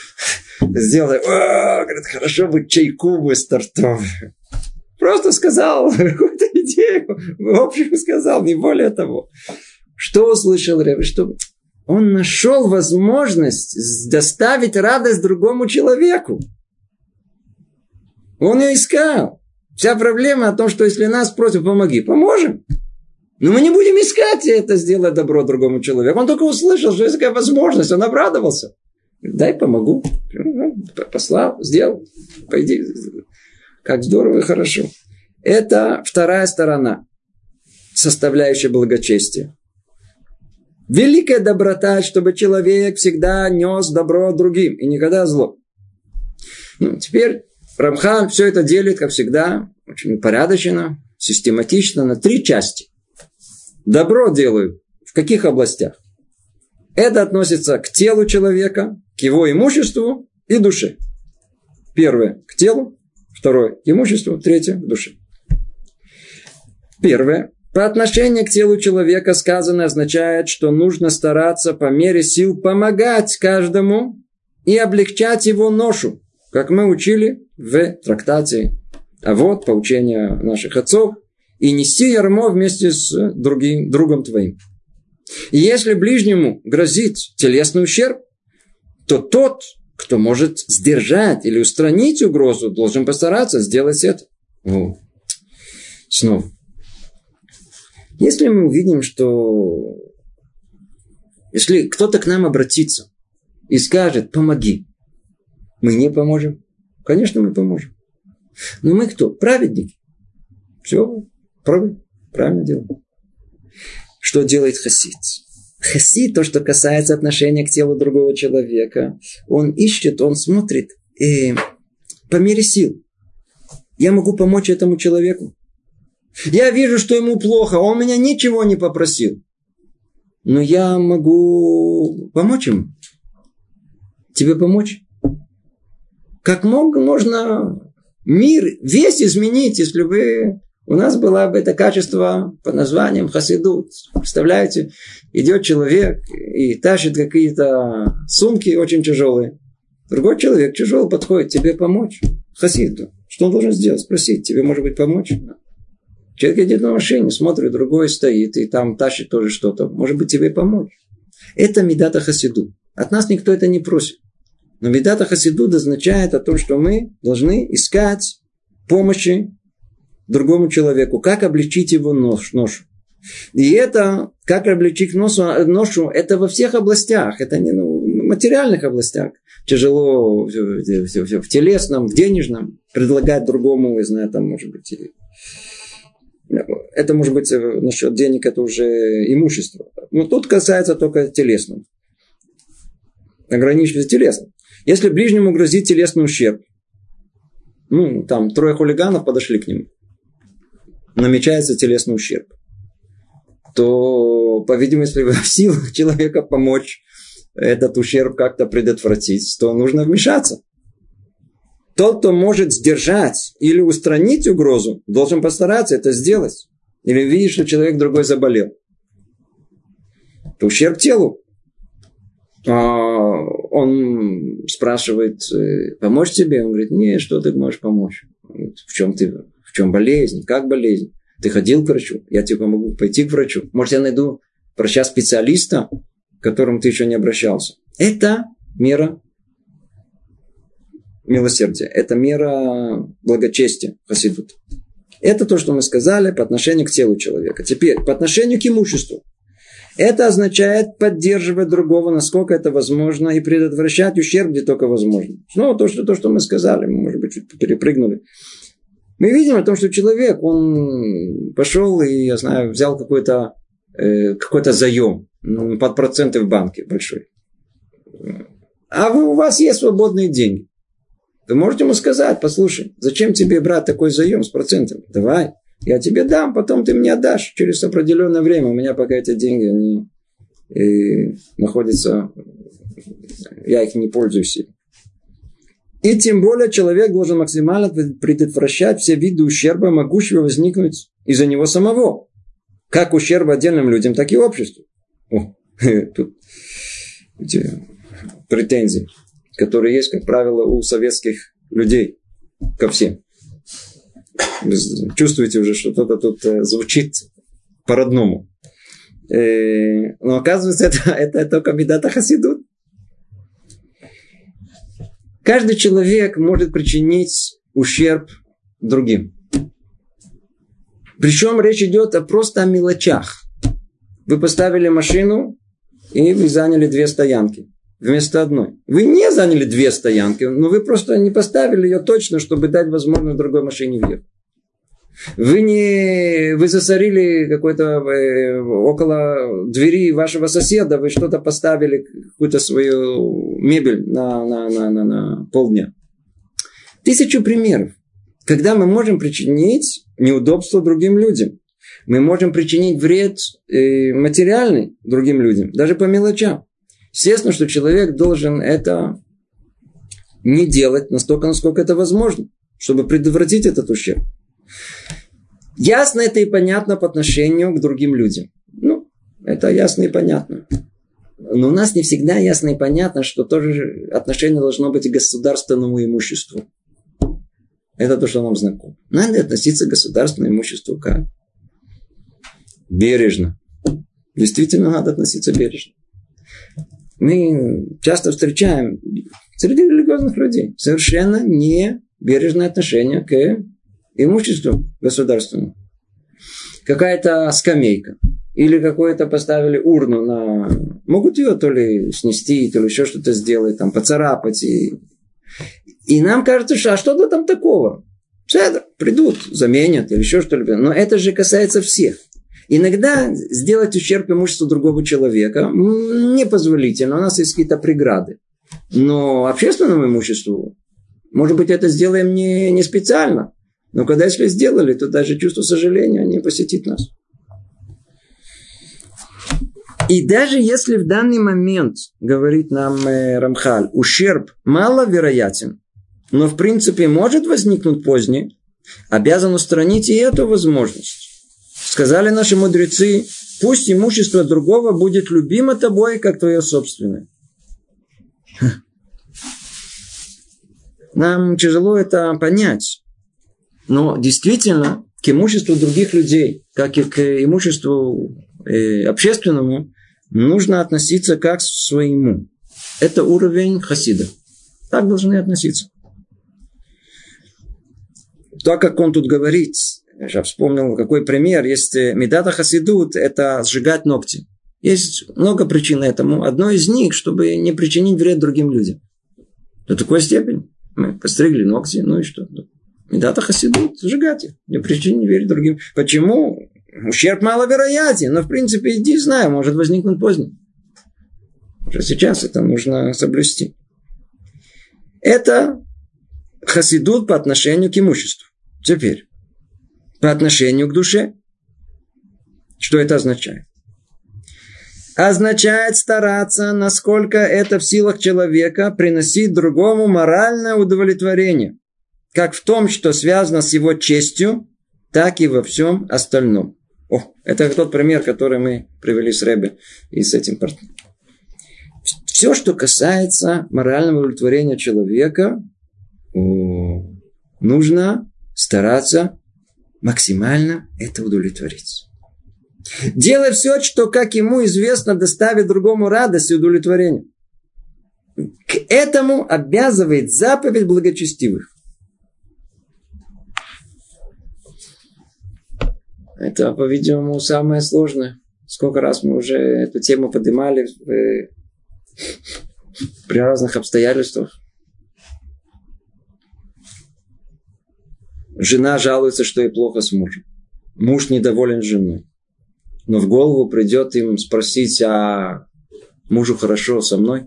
[laughs] сделал, говорит, хорошо бы чайку бы стартовый. Просто сказал. [laughs] В общем, сказал, не более того. Что услышал Рэбби? Что он нашел возможность доставить радость другому человеку. Он ее искал. Вся проблема о том, что если нас просят, помоги, поможем. Но мы не будем искать это, сделать добро другому человеку. Он только услышал, что есть такая возможность, он обрадовался. Дай помогу. Послал, сделал. Пойди, как здорово и хорошо. Это вторая сторона, составляющая благочестие. Великая доброта, чтобы человек всегда нес добро другим и никогда зло. Ну, теперь Рамхан все это делит, как всегда, очень порядочно, систематично на три части. Добро делают В каких областях? Это относится к телу человека, к его имуществу и душе. Первое – к телу, второе – к имуществу, третье – к душе. Первое. По отношению к телу человека сказано означает, что нужно стараться по мере сил помогать каждому и облегчать его ношу, как мы учили в трактате. А вот поучение наших отцов, и нести ярмо вместе с другим, другом твоим. И если ближнему грозит телесный ущерб, то тот, кто может сдержать или устранить угрозу, должен постараться сделать это. О. Снова. Если мы увидим, что если кто-то к нам обратится и скажет, помоги, мы не поможем. Конечно, мы поможем. Но мы кто? Праведники. Все, правильно, правильно делаем. Что делает хасид? Хасид, то, что касается отношения к телу другого человека, он ищет, он смотрит э, по мере сил. Я могу помочь этому человеку. Я вижу, что ему плохо, он меня ничего не попросил. Но я могу помочь ему. Тебе помочь? Как много можно мир весь изменить, если вы... У нас было бы это качество под названием хасидут. Представляете, идет человек и тащит какие-то сумки очень тяжелые. Другой человек тяжелый подходит, тебе помочь. Хасиду. Что он должен сделать? Спросить, тебе может быть помочь? Человек едет на машине, смотрит, другой стоит, и там тащит тоже что-то. Может быть, тебе помочь. Это медата хасиду. От нас никто это не просит. Но медата хасидут означает о том, что мы должны искать помощи другому человеку. Как облегчить его нож, ношу. И это, как облегчить носу, ношу, это во всех областях. Это не ну, материальных областях. Тяжело в, в, в, в телесном, в денежном. Предлагать другому, я знаю, там, может быть, это может быть э, насчет денег, это уже имущество. Но тут касается только телесного. Ограничивается телесным. Если ближнему грозит телесный ущерб, ну, там трое хулиганов подошли к нему, намечается телесный ущерб, то, по-видимому, если [laughs] в силах человека помочь этот ущерб как-то предотвратить, то нужно вмешаться. Тот, кто может сдержать или устранить угрозу, должен постараться это сделать. Или видишь, что человек другой заболел. Это ущерб телу. А он спрашивает, э, помочь тебе? Он говорит, не, что ты можешь помочь? В чем ты, в чем болезнь? Как болезнь? Ты ходил к врачу? Я тебе помогу пойти к врачу. Может, я найду врача-специалиста, к которому ты еще не обращался. Это мера милосердия. Это мера благочестия хасидут. Это то, что мы сказали по отношению к телу человека. Теперь, по отношению к имуществу. Это означает поддерживать другого, насколько это возможно, и предотвращать ущерб, где только возможно. Ну, то, что, то, что мы сказали, мы, может быть, чуть перепрыгнули. Мы видим о том, что человек, он пошел и, я знаю, взял какой-то э, какой заем ну, под проценты в банке большой. А у вас есть свободные деньги. Вы можете ему сказать, послушай, зачем тебе брать такой заем с процентами? Давай, я тебе дам, потом ты мне отдашь через определенное время. У меня пока эти деньги, они и находятся, я их не пользуюсь. И тем более человек должен максимально предотвращать все виды ущерба, могущего возникнуть из-за него самого. Как ущерб отдельным людям, так и обществу. О, [laughs] тут претензии, которые есть, как правило, у советских людей ко всем чувствуете уже, что что-то тут э, звучит по-родному. Э, но оказывается, [laughs] это, это только Медата Хасидут. Каждый человек может причинить ущерб другим. Причем речь идет просто о мелочах. Вы поставили машину, и вы заняли две стоянки вместо одной. Вы не заняли две стоянки, но вы просто не поставили ее точно, чтобы дать возможность другой машине въехать. Вы не вы засорили какой-то э, около двери вашего соседа, вы что-то поставили, какую-то свою мебель на, на, на, на, на полдня. Тысячу примеров, когда мы можем причинить неудобство другим людям. Мы можем причинить вред э, материальный другим людям, даже по мелочам. Естественно, что человек должен это не делать настолько, насколько это возможно, чтобы предотвратить этот ущерб. Ясно это и понятно по отношению к другим людям. Ну, это ясно и понятно. Но у нас не всегда ясно и понятно, что тоже отношение должно быть к государственному имуществу. Это то, что нам знакомо. Надо относиться к государственному имуществу как? Бережно. Действительно надо относиться бережно. Мы часто встречаем среди религиозных людей совершенно не бережное отношение к имуществу государственному. Какая-то скамейка или какое-то поставили урну на... Могут ее то ли снести, то ли еще что-то сделать, там, поцарапать. И, и нам кажется, что а что-то там такого. Все, придут, заменят или еще что-либо. Но это же касается всех. Иногда сделать ущерб имуществу другого человека непозволительно. У нас есть какие-то преграды. Но общественному имуществу, может быть, это сделаем не, не специально. Но когда если сделали, то даже чувство сожаления не посетит нас. И даже если в данный момент, говорит нам э, Рамхаль, ущерб маловероятен, но в принципе может возникнуть позднее, обязан устранить и эту возможность. Сказали наши мудрецы, пусть имущество другого будет любимо тобой, как твое собственное. [laughs] Нам тяжело это понять. Но действительно, к имуществу других людей, как и к имуществу э, общественному, нужно относиться как к своему. Это уровень хасида. Так должны относиться. Так как он тут говорит, я сейчас вспомнил, какой пример. Есть э, медата хасидут, это сжигать ногти. Есть много причин этому. Одно из них, чтобы не причинить вред другим людям. До такой степени. Мы постригли ногти, ну и что? Медата хасидут, сжигать их. Не причинить вред другим. Почему? Ущерб маловероятен, но в принципе иди знаю, может возникнуть поздно. Уже сейчас это нужно соблюсти. Это хасидут по отношению к имуществу. Теперь, по отношению к душе. Что это означает? Означает стараться, насколько это в силах человека приносить другому моральное удовлетворение. Как в том, что связано с его честью, так и во всем остальном. О, это тот пример, который мы привели с Рэбе и с этим партнером. Все, что касается морального удовлетворения человека, нужно стараться максимально это удовлетворить. Делай все, что, как ему известно, доставит другому радость и удовлетворение. К этому обязывает заповедь благочестивых. Это, по-видимому, самое сложное. Сколько раз мы уже эту тему поднимали в, при разных обстоятельствах. Жена жалуется, что ей плохо с мужем. Муж недоволен женой. Но в голову придет им спросить, а мужу хорошо со мной?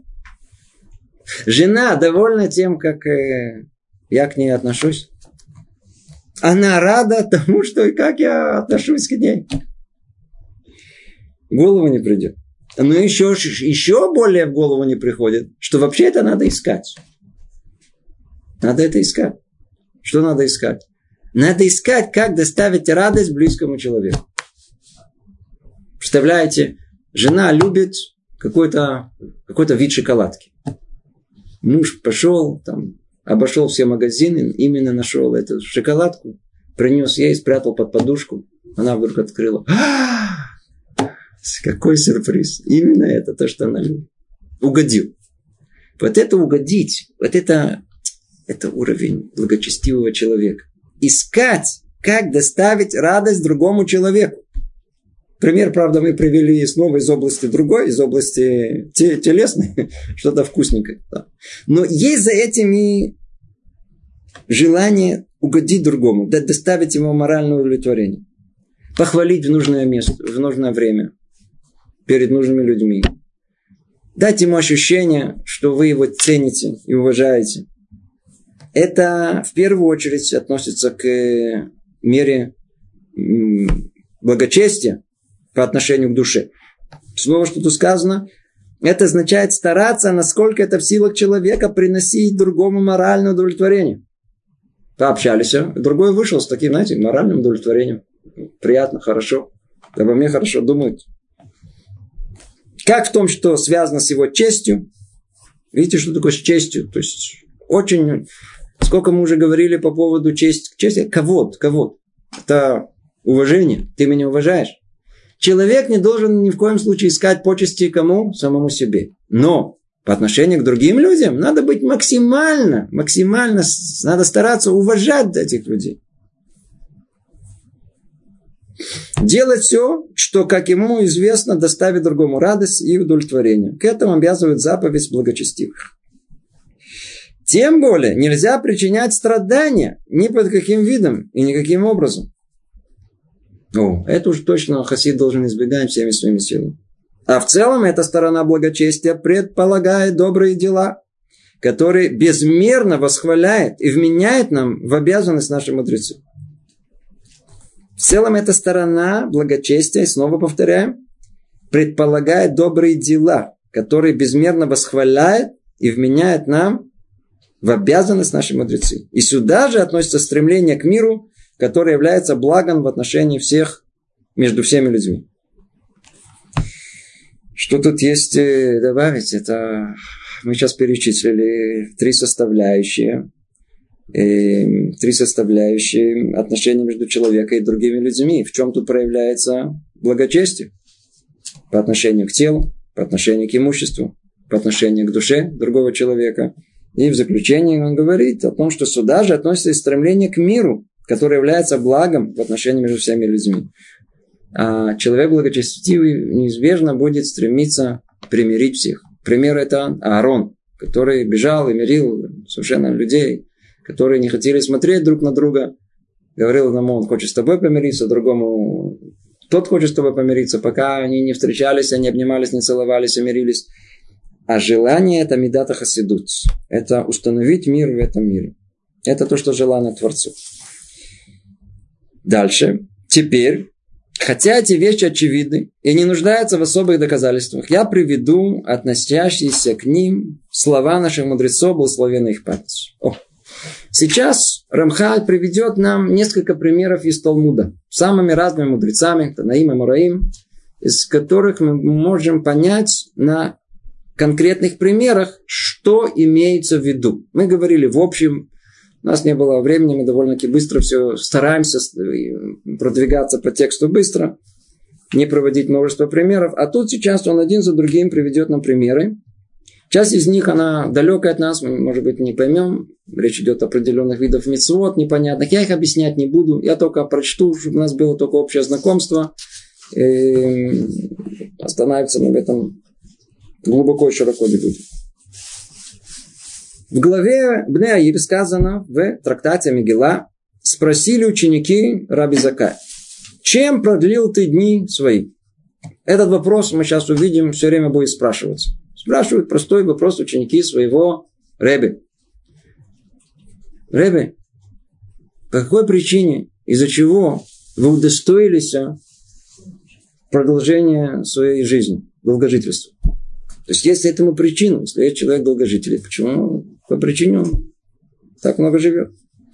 Жена довольна тем, как э, я к ней отношусь она рада тому, что и как я отношусь к ней. В голову не придет. Но еще, еще более в голову не приходит, что вообще это надо искать. Надо это искать. Что надо искать? Надо искать, как доставить радость близкому человеку. Представляете, жена любит какой-то какой вид шоколадки. Муж пошел, там, обошел все магазины, именно нашел эту шоколадку, принес ей, спрятал под подушку. Она вдруг открыла. Какой сюрприз! Именно это то, что она любит. Угодил. Вот это угодить, вот это, это уровень благочестивого человека. Искать, как доставить радость другому человеку. Пример, правда, мы привели снова из области другой, из области телесной, [laughs] что-то вкусненькое. Да. Но есть за этим и желание угодить другому, доставить ему моральное удовлетворение. Похвалить в нужное место, в нужное время, перед нужными людьми. Дать ему ощущение, что вы его цените и уважаете. Это в первую очередь относится к мере благочестия по отношению к душе. Слово, что тут сказано, это означает стараться, насколько это в силах человека приносить другому моральное удовлетворение. Пообщались, а другой вышел с таким, знаете, моральным удовлетворением. Приятно, хорошо. Обо мне хорошо думают. Как в том, что связано с его честью. Видите, что такое с честью? То есть, очень... Сколько мы уже говорили по поводу чести. Чести, кого? Кого? Это уважение. Ты меня уважаешь. Человек не должен ни в коем случае искать почести кому? Самому себе. Но по отношению к другим людям надо быть максимально, максимально, надо стараться уважать этих людей. Делать все, что, как ему известно, доставит другому радость и удовлетворение. К этому обязывает заповедь благочестивых. Тем более нельзя причинять страдания ни под каким видом и никаким образом. О, это уж точно хасид должен избегать всеми своими силами. А в целом эта сторона благочестия предполагает добрые дела, которые безмерно восхваляет и вменяет нам в обязанность нашей мудрецы. В целом эта сторона благочестия, и снова повторяем, предполагает добрые дела, которые безмерно восхваляет и вменяет нам в обязанность нашей мудрецы. И сюда же относится стремление к миру, которое является благом в отношении всех, между всеми людьми. Что тут есть э, добавить? Это мы сейчас перечислили три составляющие. И три составляющие отношения между человеком и другими людьми. В чем тут проявляется благочестие? По отношению к телу, по отношению к имуществу, по отношению к душе другого человека. И в заключении он говорит о том, что сюда же относится и стремление к миру, которое является благом в отношении между всеми людьми. А человек благочестивый неизбежно будет стремиться примирить всех. Пример это Аарон, который бежал и мирил совершенно людей, которые не хотели смотреть друг на друга. Говорил одному, он хочет с тобой помириться, другому, тот хочет с тобой помириться, пока они не встречались, они обнимались, не целовались, и. А желание это медата хасидут. Это установить мир в этом мире. Это то, что желано Творцу. Дальше. Теперь Хотя эти вещи очевидны и не нуждаются в особых доказательствах, я приведу относящиеся к ним слова наших мудрецов, благословенной их память. О. Сейчас Рамхаль приведет нам несколько примеров из Талмуда. Самыми разными мудрецами, Танаим и Мураим, из которых мы можем понять на конкретных примерах, что имеется в виду. Мы говорили в общем у нас не было времени, мы довольно-таки быстро все стараемся продвигаться по тексту быстро, не проводить множество примеров. А тут сейчас он один за другим приведет нам примеры. Часть из них, она далекая от нас, мы, может быть, не поймем. Речь идет о определенных видах мецвод непонятных. Я их объяснять не буду. Я только прочту, чтобы у нас было только общее знакомство. И остановиться на этом глубоко и широко будем. В главе Бнеаир сказано в трактате Мегила спросили ученики Раби Закай, чем продлил ты дни свои? Этот вопрос мы сейчас увидим, все время будет спрашиваться. Спрашивают простой вопрос ученики своего Рэби. Рэби, по какой причине, из-за чего вы удостоились продолжения своей жизни, долгожительства? То есть, есть этому причину, если есть человек долгожитель, почему по причине он так много живет.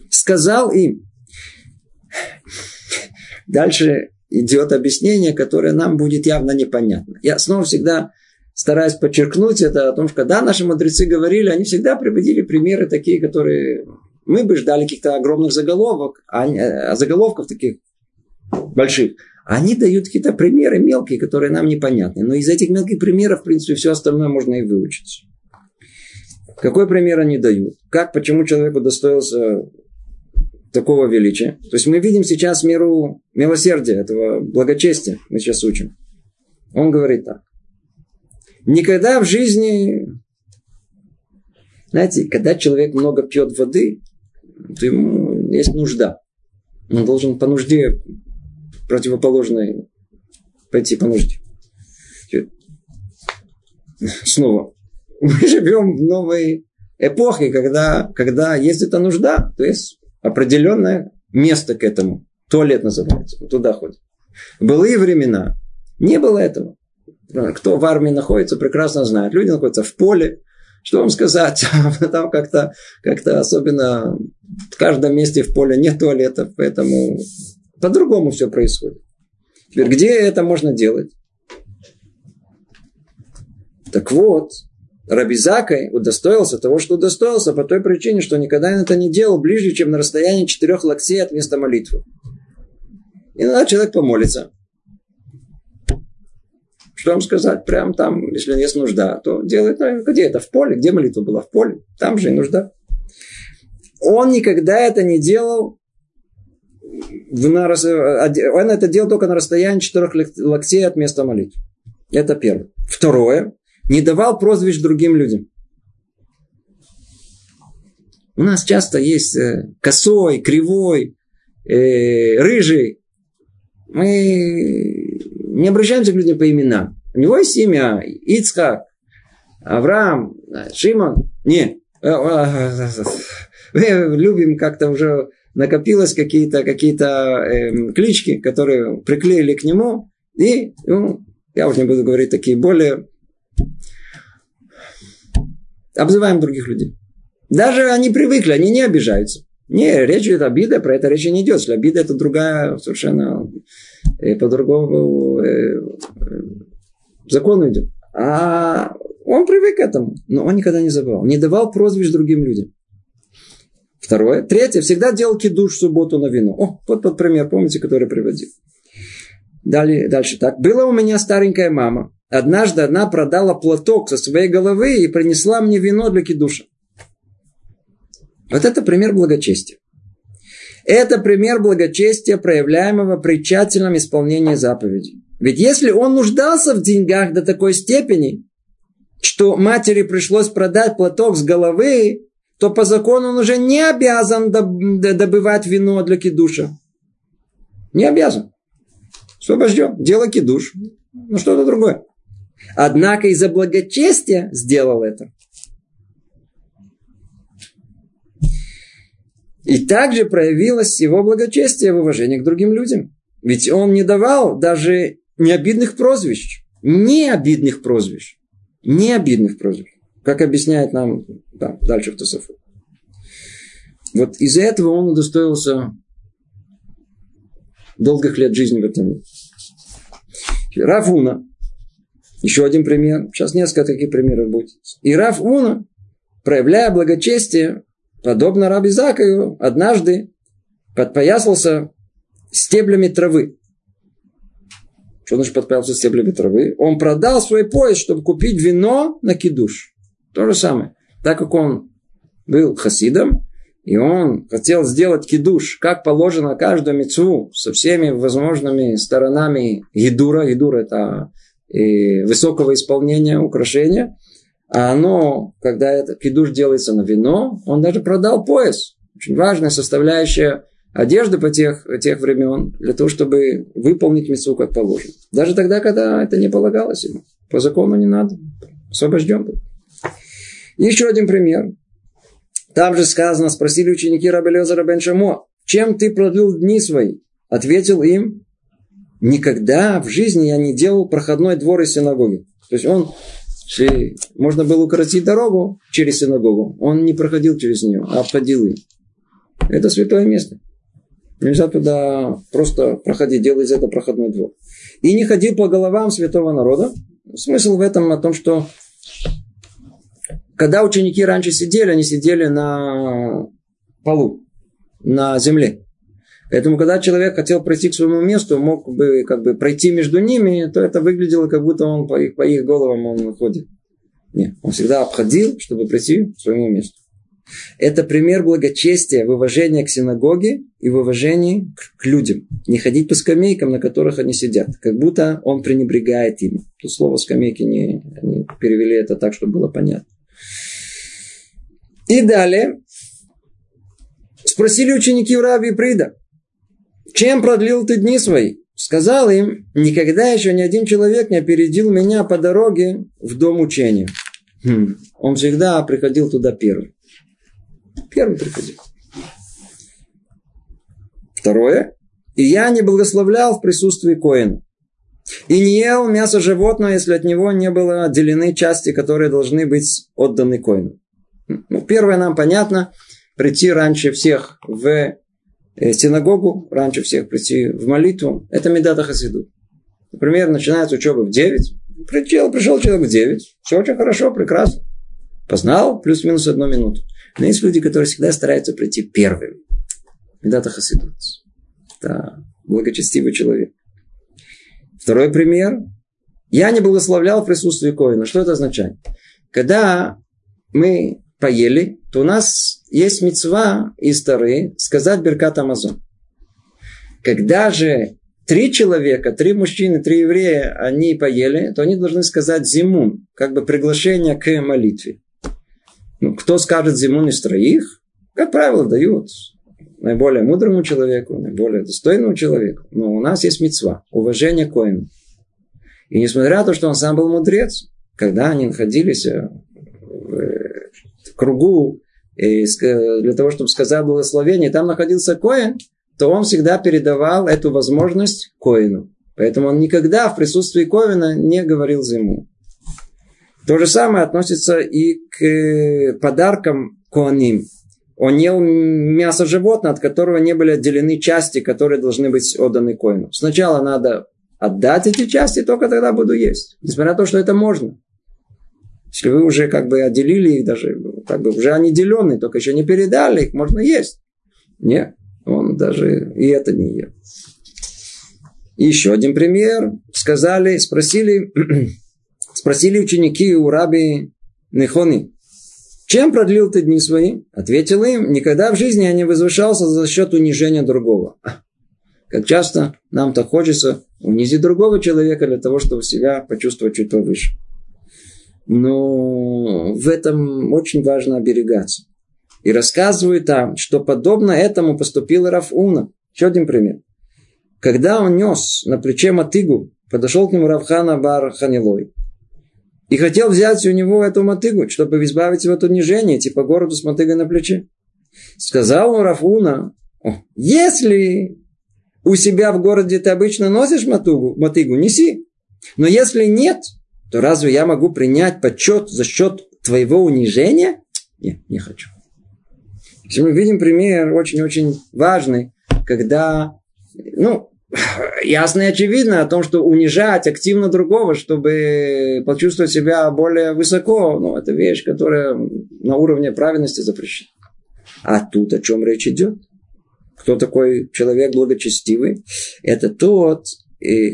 Сказал им. Дальше идет объяснение, которое нам будет явно непонятно. Я снова всегда стараюсь подчеркнуть это о том, что когда наши мудрецы говорили, они всегда приводили примеры такие, которые мы бы ждали каких-то огромных заголовок, а, а заголовков таких больших. Они дают какие-то примеры мелкие, которые нам непонятны. Но из этих мелких примеров, в принципе, все остальное можно и выучить. Какой пример они дают? Как, почему человек удостоился такого величия? То есть мы видим сейчас миру милосердия, этого благочестия, мы сейчас учим. Он говорит так. Никогда в жизни, знаете, когда человек много пьет воды, то ему есть нужда. Он должен по нужде противоположной пойти по нужде. Снова мы живем в новой эпохе, когда, когда есть эта нужда, то есть определенное место к этому. Туалет называется. Туда ходит. В былые времена не было этого. Кто в армии находится, прекрасно знает. Люди находятся в поле. Что вам сказать? [laughs] Там как-то как особенно в каждом месте в поле нет туалетов, поэтому по-другому все происходит. Теперь, где это можно делать? Так вот, Рабизакой удостоился того, что удостоился, по той причине, что никогда это не делал ближе, чем на расстоянии четырех локтей от места молитвы. И иногда человек помолится. Что вам сказать? Прям там, если есть нужда, то делает, ну, где это? В поле? Где молитва была? В поле. Там же и нужда. Он никогда это не делал на, он это делал только на расстоянии четырех локтей от места молитвы. Это первое. Второе не давал прозвищ другим людям. У нас часто есть э, косой, кривой, э, рыжий. Мы не обращаемся к людям по именам. У него есть имя Ицхак, Авраам, Шимон. Не. Э, э, любим как-то уже накопилось какие-то какие э, клички, которые приклеили к нему. И ну, я уже не буду говорить такие более обзываем других людей. Даже они привыкли, они не обижаются. Не, речь идет обида, про это речи не идет. Если обида это другая, совершенно э, по-другому э, э, закону идет. А он привык к этому, но он никогда не забывал. Не давал прозвищ другим людям. Второе. Третье. Всегда делал кидуш в субботу на вино. О, вот тот пример, помните, который приводил. Далее, дальше так. Была у меня старенькая мама. Однажды она продала платок со своей головы и принесла мне вино для кидуша. Вот это пример благочестия. Это пример благочестия, проявляемого при тщательном исполнении заповедей. Ведь если он нуждался в деньгах до такой степени, что матери пришлось продать платок с головы, то по закону он уже не обязан добывать вино для кидуша. Не обязан. Освобожден. Дело кидуш. Ну что-то другое. Однако из-за благочестия сделал это. И также проявилось его благочестие в уважении к другим людям. Ведь он не давал даже необидных прозвищ. Необидных прозвищ. Необидных прозвищ. Как объясняет нам да, дальше в Тософу. Вот из-за этого он удостоился долгих лет жизни в этом мире. Рафуна, еще один пример. Сейчас несколько таких примеров будет. И Раф Уна, проявляя благочестие, подобно Раби Закаю, однажды подпоясался стеблями травы. Что значит подпоясался стеблями травы? Он продал свой пояс, чтобы купить вино на кидуш. То же самое. Так как он был хасидом, и он хотел сделать кидуш, как положено каждую мецву, со всеми возможными сторонами едура. Едура – это и высокого исполнения украшения. А оно, когда это кидуш делается на вино, он даже продал пояс. Очень важная составляющая одежды по тех, тех времен, для того, чтобы выполнить мецу как положено. Даже тогда, когда это не полагалось ему. По закону не надо. Освобожден был. Еще один пример. Там же сказано, спросили ученики Рабелезера Бен Шамо, чем ты продлил дни свои? Ответил им, никогда в жизни я не делал проходной двор из синагоги. То есть он, если можно было укоротить дорогу через синагогу, он не проходил через нее, а обходил ее. Это святое место. Нельзя туда просто проходить, делать из этого проходной двор. И не ходил по головам святого народа. Смысл в этом о том, что когда ученики раньше сидели, они сидели на полу, на земле. Поэтому, когда человек хотел пройти к своему месту, мог бы как бы пройти между ними, то это выглядело, как будто он по их, по их головам он ходит. Нет, он всегда обходил, чтобы пройти к своему месту. Это пример благочестия в уважении к синагоге и в уважении к людям. Не ходить по скамейкам, на которых они сидят. Как будто он пренебрегает ими. Тут слово скамейки не, они перевели это так, чтобы было понятно. И далее спросили ученики у Раби Прида, чем продлил ты дни свои? Сказал им, никогда еще ни один человек не опередил меня по дороге в дом учения. Хм. Он всегда приходил туда первым. Первым приходил. Второе. И я не благословлял в присутствии Коина. И не ел мясо животного, если от него не было отделены части, которые должны быть отданы Коину. Ну, первое нам понятно. Прийти раньше всех в э, синагогу, раньше всех прийти в молитву. Это Медата Хасиду. Например, начинается учеба в 9. Пришел, пришел человек в 9. Все очень хорошо, прекрасно. Познал плюс-минус одну минуту. Но есть люди, которые всегда стараются прийти первыми. Медата Хасидут. Это благочестивый человек. Второй пример. Я не благословлял в присутствии Коина. Что это означает? Когда мы поели, то у нас есть мецва из Тары сказать Беркат Амазон. Когда же три человека, три мужчины, три еврея, они поели, то они должны сказать зимун, как бы приглашение к молитве. Ну, кто скажет зимун из троих, как правило, дают наиболее мудрому человеку, наиболее достойному человеку. Но у нас есть мецва, уважение коину. И несмотря на то, что он сам был мудрец, когда они находились э, в кругу для того, чтобы сказать благословение, там находился коин, то он всегда передавал эту возможность коину. Поэтому он никогда в присутствии коина не говорил за ему. То же самое относится и к э, подаркам коаним. Он ел мясо животного, от которого не были отделены части, которые должны быть отданы коину. Сначала надо отдать эти части, только тогда буду есть. Несмотря на то, что это можно. Если вы уже как бы отделили их, даже как бы уже они деленные, только еще не передали их, можно есть. Нет, он даже и это не. И еще один пример. Сказали, спросили, [clears throat] спросили ученики у раби Нехони, чем продлил ты дни свои? Ответил им, никогда в жизни я не возвышался за счет унижения другого. [laughs] Как часто нам-то хочется унизить другого человека для того, чтобы себя почувствовать чуть повыше. Но в этом очень важно оберегаться. И рассказывает там, что подобно этому поступил Рафуна. Еще один пример. Когда он нес на плече мотыгу, подошел к нему Равхана Бар Ханилой и хотел взять у него эту мотыгу, чтобы избавить его от унижения, идти по городу с мотыгой на плече. Сказал ему Рафуна, если у себя в городе ты обычно носишь мотыгу, мотыгу, неси. Но если нет, то разве я могу принять почет за счет твоего унижения? Нет, не хочу. Мы видим пример очень-очень важный, когда, ну, [sighs] ясно и очевидно о том, что унижать активно другого, чтобы почувствовать себя более высоко, ну, это вещь, которая на уровне праведности запрещена. А тут о чем речь идет? Кто такой человек благочестивый? Это тот,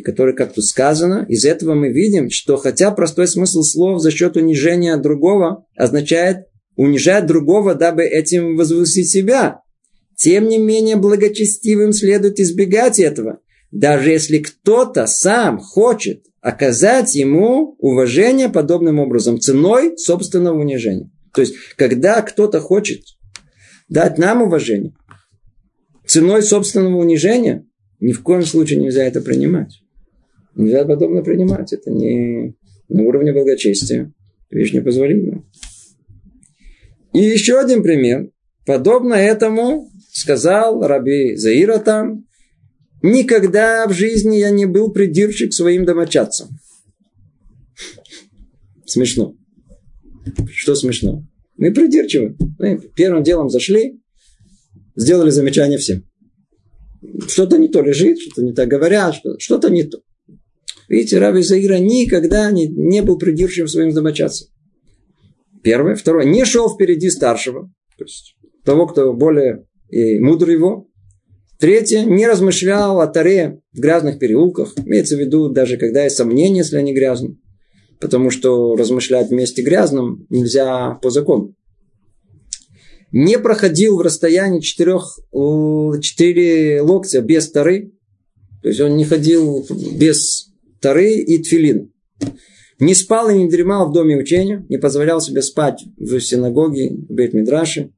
который, как тут сказано, из этого мы видим, что хотя простой смысл слов за счет унижения другого означает унижать другого, дабы этим возвысить себя. Тем не менее, благочестивым следует избегать этого, даже если кто-то сам хочет оказать ему уважение подобным образом, ценой собственного унижения. То есть, когда кто-то хочет дать нам уважение, ценой собственного унижения, ни в коем случае нельзя это принимать. Нельзя подобно принимать. Это не на уровне благочестия. Вещь непозволимая. И еще один пример. Подобно этому сказал Раби Заира там, Никогда в жизни я не был придирчив своим домочадцам. Смешно. Что смешно? Мы придирчивы. Мы первым делом зашли, сделали замечание всем. Что-то не то лежит, что-то не так говорят, что-то не то. Видите, Раби Заира никогда не, не был придирчивым своим домочадцам. Первое. Второе. Не шел впереди старшего. То есть того, кто более и мудрый его. Третье, не размышлял о таре в грязных переулках. Имеется в виду, даже когда есть сомнения, если они грязные. Потому что размышлять вместе грязным нельзя по закону. Не проходил в расстоянии четырех, четыре локтя без тары. То есть он не ходил без тары и тфилин. Не спал и не дремал в доме учения. Не позволял себе спать в синагоге, в бейт-мидраше.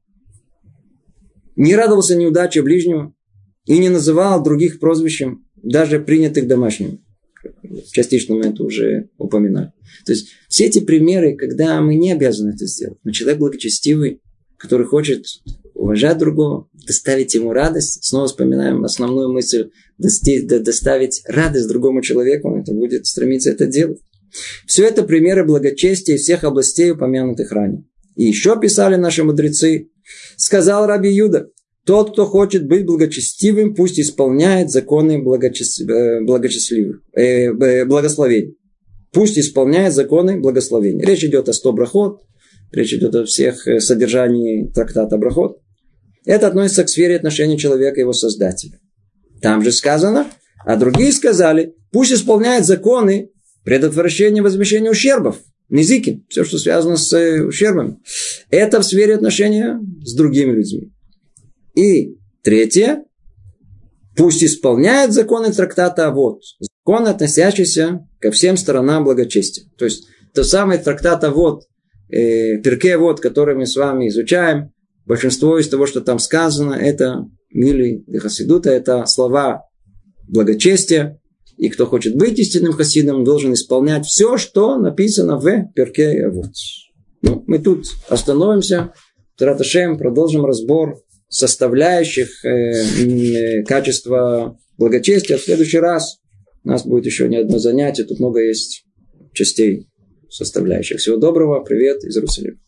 Не радовался неудаче ближнего и не называл других прозвищем, даже принятых домашними. Частично мы это уже упоминали. То есть все эти примеры, когда мы не обязаны это сделать, но человек благочестивый, который хочет уважать другого, доставить ему радость. Снова вспоминаем основную мысль доставить радость другому человеку, это будет стремиться это делать. Все это примеры благочестия всех областей, упомянутых ранее. И еще писали наши мудрецы, сказал Раби Юда, тот, кто хочет быть благочестивым, пусть исполняет законы. Э, благочестивых, э, благословений. Пусть исполняет законы благословения. Речь идет о 100 брахот, речь идет о всех э, содержании трактата брахот. Это относится к сфере отношений человека и его создателя. Там же сказано, а другие сказали, пусть исполняет законы предотвращения возмещения ущербов. Низики, все, что связано с э, ущербами. Это в сфере отношения с другими людьми. И третье, пусть исполняет законы трактата вот, закон, относящийся ко всем сторонам благочестия. То есть, то самое трактата вот, э, перке вот, который мы с вами изучаем, большинство из того, что там сказано, это мили хасидута, это слова благочестия, и кто хочет быть истинным хасидом, должен исполнять все, что написано в перке вот. Ну, мы тут остановимся, Тараташем, продолжим разбор составляющих э, э, качества благочестия. В следующий раз у нас будет еще не одно занятие. Тут много есть частей составляющих. Всего доброго. Привет из Иерусалима.